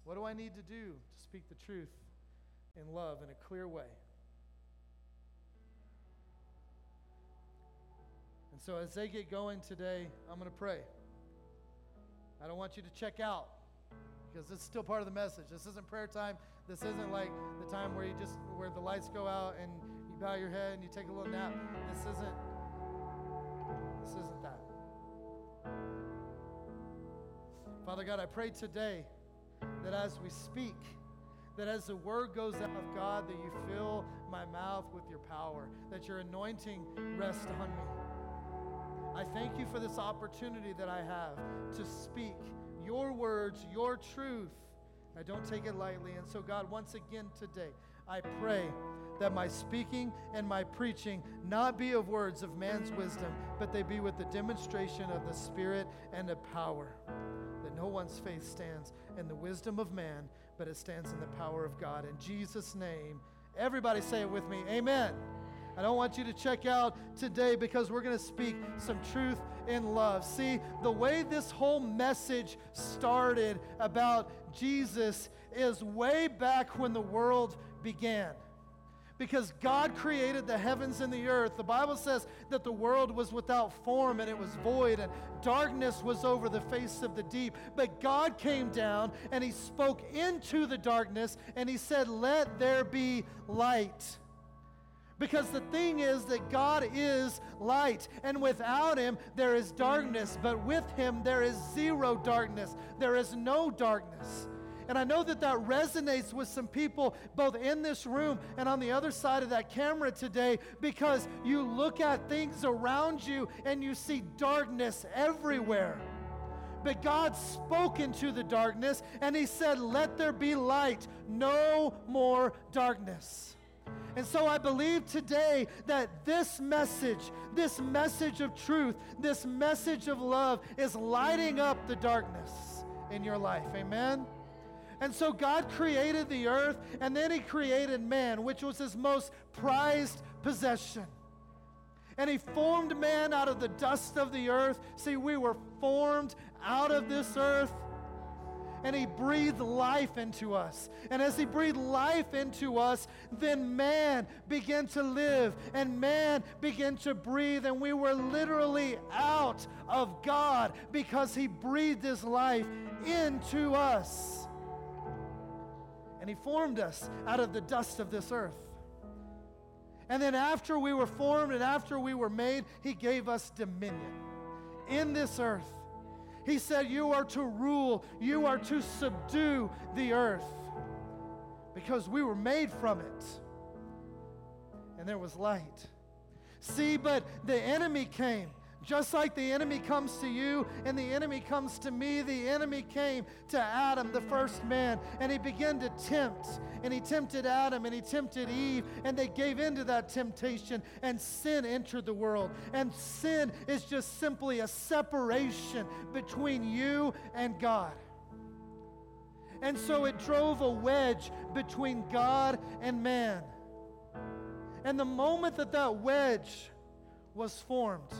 What do I need to do to speak the truth in love in a clear way? And so as they get going today, I'm going to pray. I don't want you to check out because this is still part of the message. This isn't prayer time. This isn't like the time where you just where the lights go out and you bow your head and you take a little nap. This isn't this isn't that. Father God, I pray today that as we speak, that as the word goes out of God, that you fill my mouth with your power, that your anointing rests on me. I thank you for this opportunity that I have to speak your words, your truth. I don't take it lightly. And so, God, once again today, I pray that my speaking and my preaching not be of words of man's wisdom, but they be with the demonstration of the Spirit and of power. That no one's faith stands in the wisdom of man, but it stands in the power of God. In Jesus' name, everybody say it with me Amen. I don't want you to check out today because we're going to speak some truth in love. See, the way this whole message started about Jesus is way back when the world began because God created the heavens and the earth. The Bible says that the world was without form and it was void, and darkness was over the face of the deep. But God came down and He spoke into the darkness and He said, Let there be light. Because the thing is that God is light, and without Him there is darkness, but with Him there is zero darkness. There is no darkness. And I know that that resonates with some people both in this room and on the other side of that camera today because you look at things around you and you see darkness everywhere. But God spoke into the darkness and He said, Let there be light, no more darkness. And so I believe today that this message, this message of truth, this message of love is lighting up the darkness in your life. Amen? And so God created the earth and then He created man, which was His most prized possession. And He formed man out of the dust of the earth. See, we were formed out of this earth and He breathed life into us. And as He breathed life into us, then man began to live and man began to breathe, and we were literally out of God because He breathed His life into us. And He formed us out of the dust of this earth. And then after we were formed and after we were made, He gave us dominion in this earth. He said, You are to rule, you are to subdue the earth because we were made from it. And there was light. See, but the enemy came. Just like the enemy comes to you and the enemy comes to me, the enemy came to Adam, the first man, and he began to tempt. And he tempted Adam and he tempted Eve, and they gave into that temptation, and sin entered the world. And sin is just simply a separation between you and God. And so it drove a wedge between God and man. And the moment that that wedge was formed,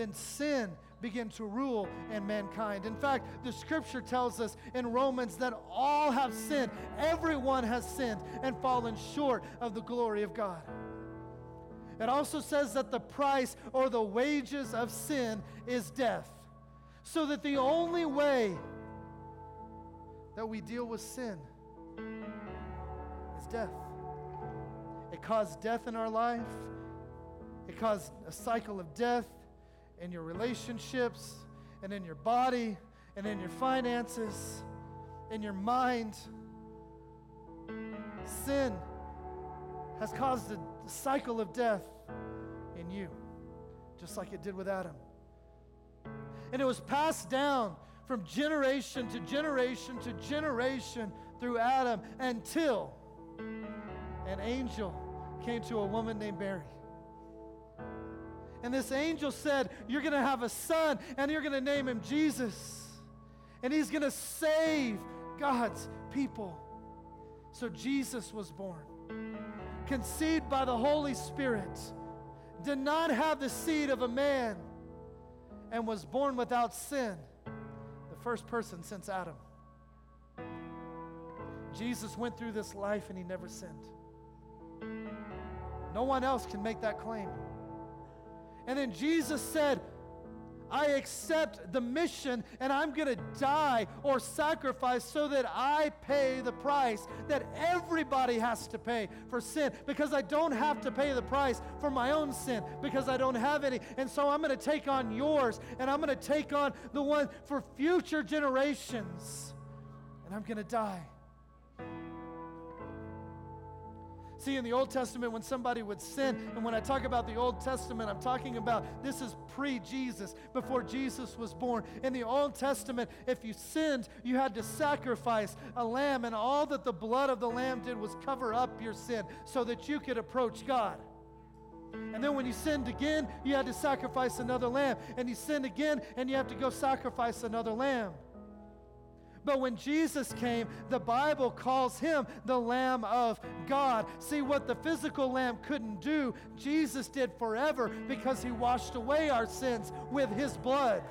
then sin begin to rule in mankind. In fact, the scripture tells us in Romans that all have sinned, everyone has sinned and fallen short of the glory of God. It also says that the price or the wages of sin is death. So that the only way that we deal with sin is death. It caused death in our life, it caused a cycle of death in your relationships and in your body and in your finances, in your mind. Sin has caused a cycle of death in you, just like it did with Adam. And it was passed down from generation to generation to generation through Adam until an angel came to a woman named Mary. And this angel said, You're going to have a son, and you're going to name him Jesus. And he's going to save God's people. So Jesus was born, conceived by the Holy Spirit, did not have the seed of a man, and was born without sin, the first person since Adam. Jesus went through this life and he never sinned. No one else can make that claim. And then Jesus said, I accept the mission and I'm going to die or sacrifice so that I pay the price that everybody has to pay for sin because I don't have to pay the price for my own sin because I don't have any. And so I'm going to take on yours and I'm going to take on the one for future generations. And I'm going to die. See, in the Old Testament, when somebody would sin, and when I talk about the Old Testament, I'm talking about this is pre Jesus, before Jesus was born. In the Old Testament, if you sinned, you had to sacrifice a lamb, and all that the blood of the lamb did was cover up your sin so that you could approach God. And then when you sinned again, you had to sacrifice another lamb. And you sinned again, and you have to go sacrifice another lamb. But when Jesus came, the Bible calls him the Lamb of God. See, what the physical lamb couldn't do, Jesus did forever because he washed away our sins with his blood.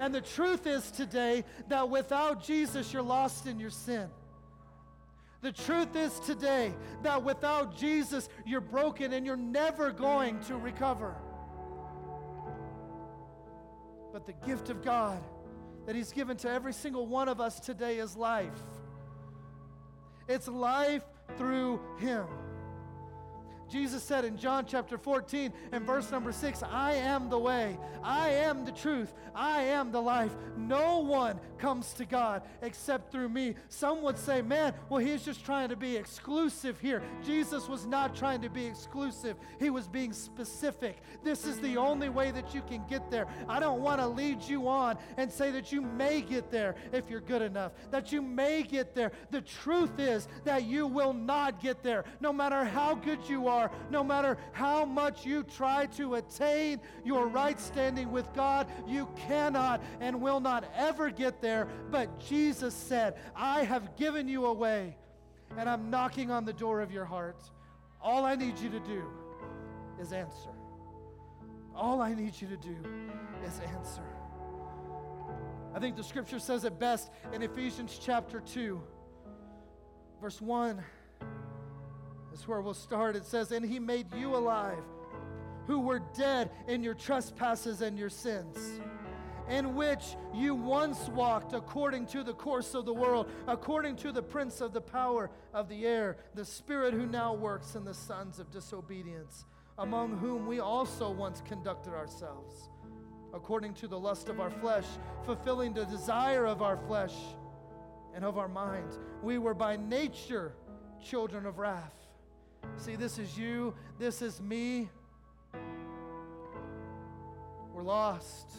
And the truth is today that without Jesus, you're lost in your sin. The truth is today that without Jesus, you're broken and you're never going to recover. But the gift of God that He's given to every single one of us today is life. It's life through Him. Jesus said in John chapter 14 and verse number 6 I am the way, I am the truth, I am the life. No one comes to God except through me. Some would say, man, well, he's just trying to be exclusive here. Jesus was not trying to be exclusive, he was being specific. This is the only way that you can get there. I don't want to lead you on and say that you may get there if you're good enough, that you may get there. The truth is that you will not get there, no matter how good you are, no matter how much you try to attain your right standing with God, you cannot and will not ever get there. But Jesus said, I have given you a way, and I'm knocking on the door of your heart. All I need you to do is answer. All I need you to do is answer. I think the scripture says it best in Ephesians chapter 2, verse 1. That's where we'll start. It says, And he made you alive, who were dead in your trespasses and your sins in which you once walked according to the course of the world, according to the prince of the power of the air, the spirit who now works in the sons of disobedience, among whom we also once conducted ourselves, according to the lust of our flesh, fulfilling the desire of our flesh and of our mind. We were by nature children of wrath. See, this is you, this is me. We're lost.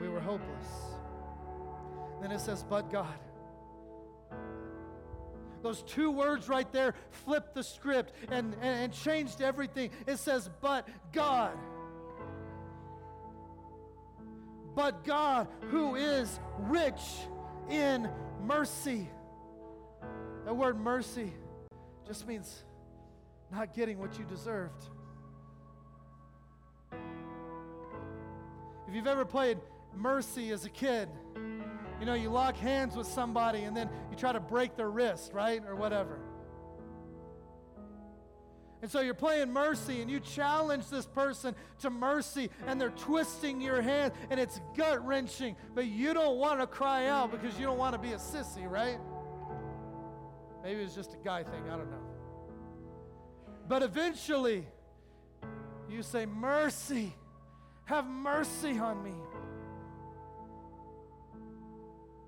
We were hopeless. Then it says, but God. Those two words right there flipped the script and, and, and changed everything. It says, but God. But God, who is rich in mercy. That word mercy just means not getting what you deserved. If you've ever played Mercy as a kid, you know, you lock hands with somebody and then you try to break their wrist, right? Or whatever. And so you're playing mercy and you challenge this person to mercy and they're twisting your hand and it's gut wrenching, but you don't want to cry out because you don't want to be a sissy, right? Maybe it's just a guy thing, I don't know. But eventually, you say, Mercy, have mercy on me.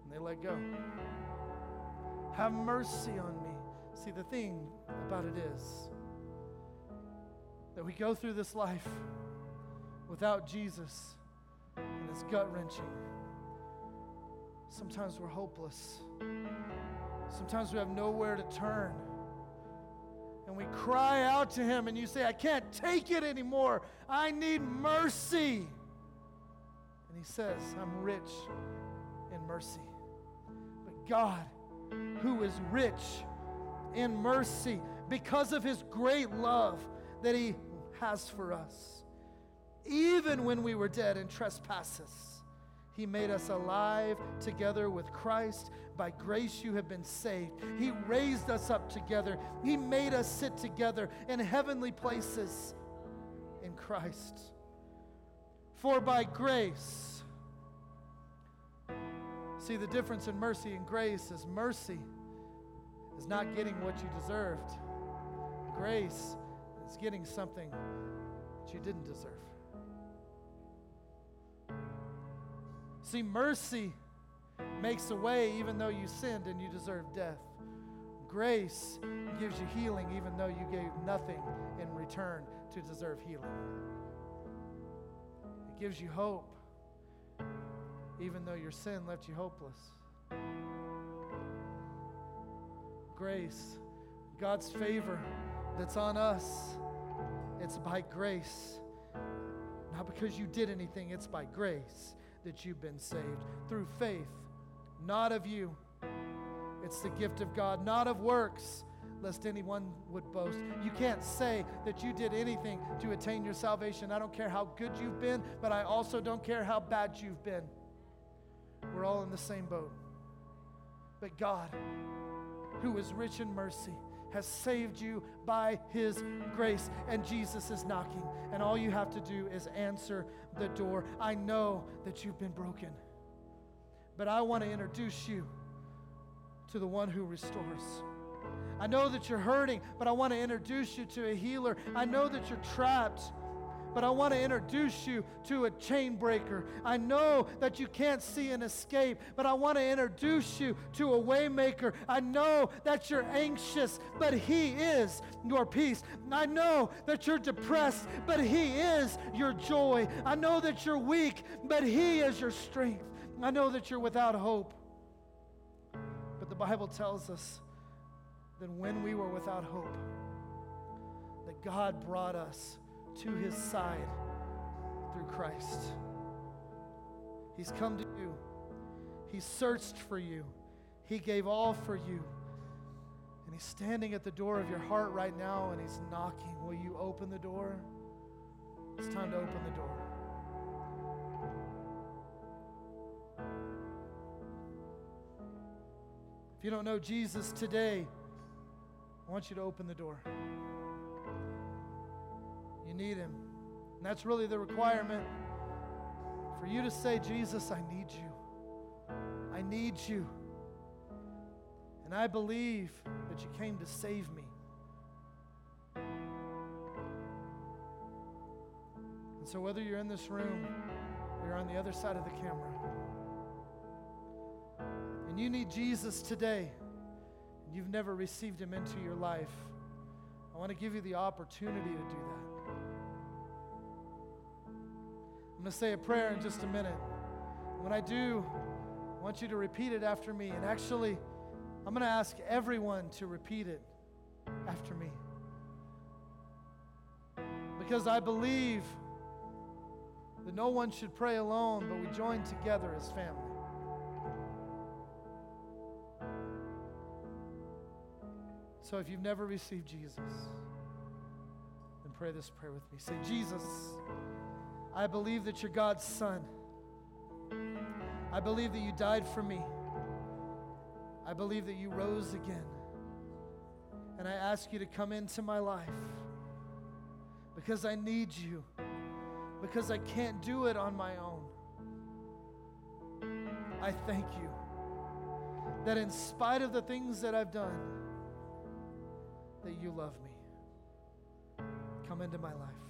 And they let go. Have mercy on me. See, the thing about it is, that we go through this life without Jesus and it's gut wrenching. Sometimes we're hopeless. Sometimes we have nowhere to turn. And we cry out to Him, and you say, I can't take it anymore. I need mercy. And He says, I'm rich in mercy. But God, who is rich in mercy, because of His great love that He has for us, even when we were dead in trespasses, He made us alive together with Christ. By grace you have been saved. He raised us up together. He made us sit together in heavenly places in Christ. For by grace, see the difference in mercy and grace is mercy is not getting what you deserved. Grace is getting something that you didn't deserve. See, mercy makes a way even though you sinned and you deserve death. Grace gives you healing even though you gave nothing in return to deserve healing. It gives you hope even though your sin left you hopeless. Grace, God's favor that's on us, it's by grace. Not because you did anything, it's by grace that you've been saved through faith, not of you. It's the gift of God, not of works, lest anyone would boast. You can't say that you did anything to attain your salvation. I don't care how good you've been, but I also don't care how bad you've been. We're all in the same boat. But God, who is rich in mercy, has saved you by his grace. And Jesus is knocking. And all you have to do is answer the door. I know that you've been broken, but I want to introduce you to the one who restores. I know that you're hurting, but I want to introduce you to a healer. I know that you're trapped but I want to introduce you to a chain breaker. I know that you can't see an escape, but I want to introduce you to a waymaker. I know that you're anxious, but he is your peace. I know that you're depressed, but he is your joy. I know that you're weak, but he is your strength. I know that you're without hope. But the Bible tells us that when we were without hope, that God brought us to his side through Christ. He's come to you, He searched for you, He gave all for you. And He's standing at the door of your heart right now and He's knocking. Will you open the door? It's time to open the door. If you don't know Jesus today, I want you to open the door. Need Him. And that's really the requirement for you to say, Jesus, I need you. I need you. And I believe that you came to save me. And so, whether you're in this room or you're on the other side of the camera, and you need Jesus today, and you've never received him into your life, I want to give you the opportunity to do that. I'm going to say a prayer in just a minute. When I do, I want you to repeat it after me. And actually, I'm going to ask everyone to repeat it after me. Because I believe that no one should pray alone, but we join together as family. So if you've never received Jesus, then pray this prayer with me. Say, Jesus, I believe that you're God's son. I believe that you died for me. I believe that you rose again. And I ask you to come into my life because I need you, because I can't do it on my own. I thank you that in spite of the things that I've done, that you love me. Come into my life.